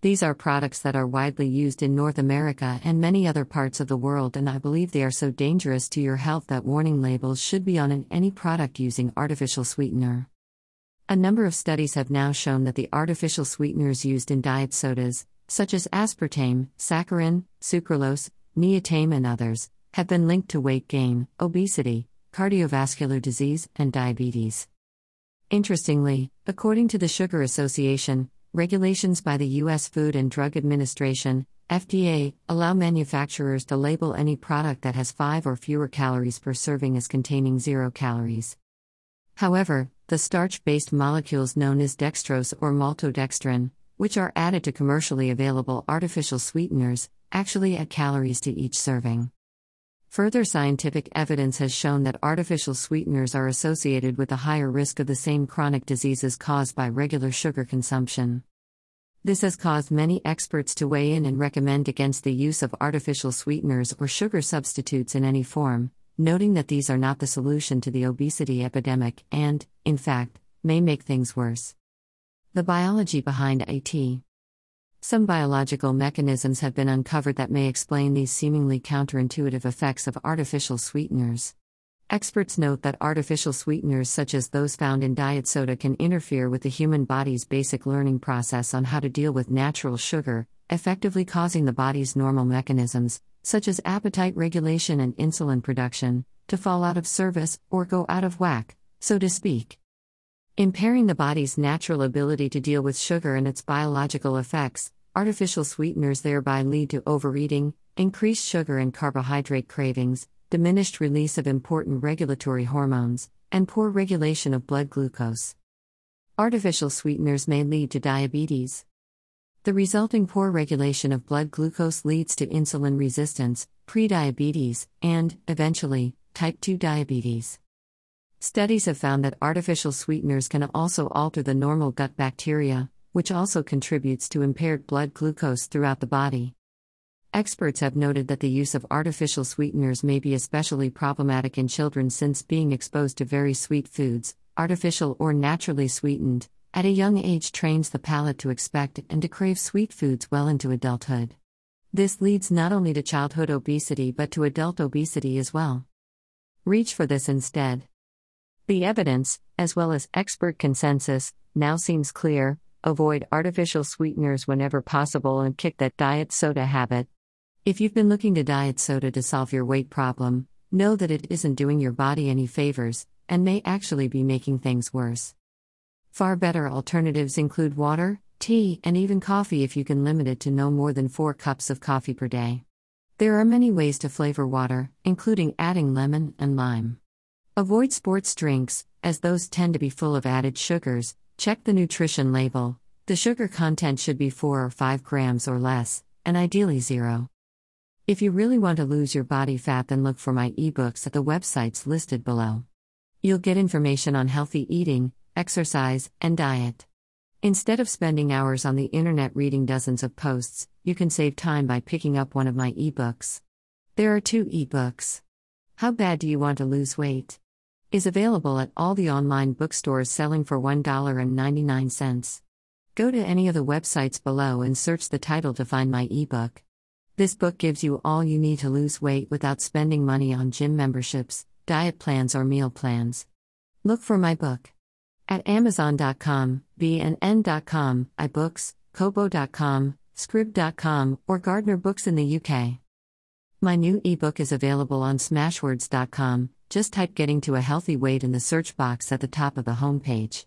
These are products that are widely used in North America and many other parts of the world, and I believe they are so dangerous to your health that warning labels should be on any product using artificial sweetener. A number of studies have now shown that the artificial sweeteners used in diet sodas, such as aspartame, saccharin, sucralose, neotame, and others, have been linked to weight gain, obesity, cardiovascular disease, and diabetes. Interestingly, according to the Sugar Association, regulations by the U.S. Food and Drug Administration, FDA, allow manufacturers to label any product that has 5 or fewer calories per serving as containing 0 calories. However, the starch based molecules known as dextrose or maltodextrin, which are added to commercially available artificial sweeteners, actually add calories to each serving. Further scientific evidence has shown that artificial sweeteners are associated with a higher risk of the same chronic diseases caused by regular sugar consumption. This has caused many experts to weigh in and recommend against the use of artificial sweeteners or sugar substitutes in any form, noting that these are not the solution to the obesity epidemic and, in fact, may make things worse. The biology behind AT. Some biological mechanisms have been uncovered that may explain these seemingly counterintuitive effects of artificial sweeteners. Experts note that artificial sweeteners, such as those found in diet soda, can interfere with the human body's basic learning process on how to deal with natural sugar, effectively causing the body's normal mechanisms, such as appetite regulation and insulin production, to fall out of service or go out of whack, so to speak. Impairing the body's natural ability to deal with sugar and its biological effects, artificial sweeteners thereby lead to overeating, increased sugar and carbohydrate cravings, diminished release of important regulatory hormones, and poor regulation of blood glucose. Artificial sweeteners may lead to diabetes. The resulting poor regulation of blood glucose leads to insulin resistance, prediabetes, and, eventually, type 2 diabetes. Studies have found that artificial sweeteners can also alter the normal gut bacteria, which also contributes to impaired blood glucose throughout the body. Experts have noted that the use of artificial sweeteners may be especially problematic in children since being exposed to very sweet foods, artificial or naturally sweetened, at a young age trains the palate to expect and to crave sweet foods well into adulthood. This leads not only to childhood obesity but to adult obesity as well. Reach for this instead. The evidence, as well as expert consensus, now seems clear avoid artificial sweeteners whenever possible and kick that diet soda habit. If you've been looking to diet soda to solve your weight problem, know that it isn't doing your body any favors, and may actually be making things worse. Far better alternatives include water, tea, and even coffee if you can limit it to no more than 4 cups of coffee per day. There are many ways to flavor water, including adding lemon and lime. Avoid sports drinks, as those tend to be full of added sugars. Check the nutrition label. The sugar content should be 4 or 5 grams or less, and ideally zero. If you really want to lose your body fat, then look for my ebooks at the websites listed below. You'll get information on healthy eating, exercise, and diet. Instead of spending hours on the internet reading dozens of posts, you can save time by picking up one of my ebooks. There are two ebooks. How Bad Do You Want to Lose Weight? Is available at all the online bookstores selling for $1.99. Go to any of the websites below and search the title to find my ebook. This book gives you all you need to lose weight without spending money on gym memberships, diet plans, or meal plans. Look for my book at Amazon.com, BNN.com, iBooks, Kobo.com, Scribd.com, or Gardner Books in the UK. My new ebook is available on Smashwords.com. Just type Getting to a Healthy Weight in the search box at the top of the homepage.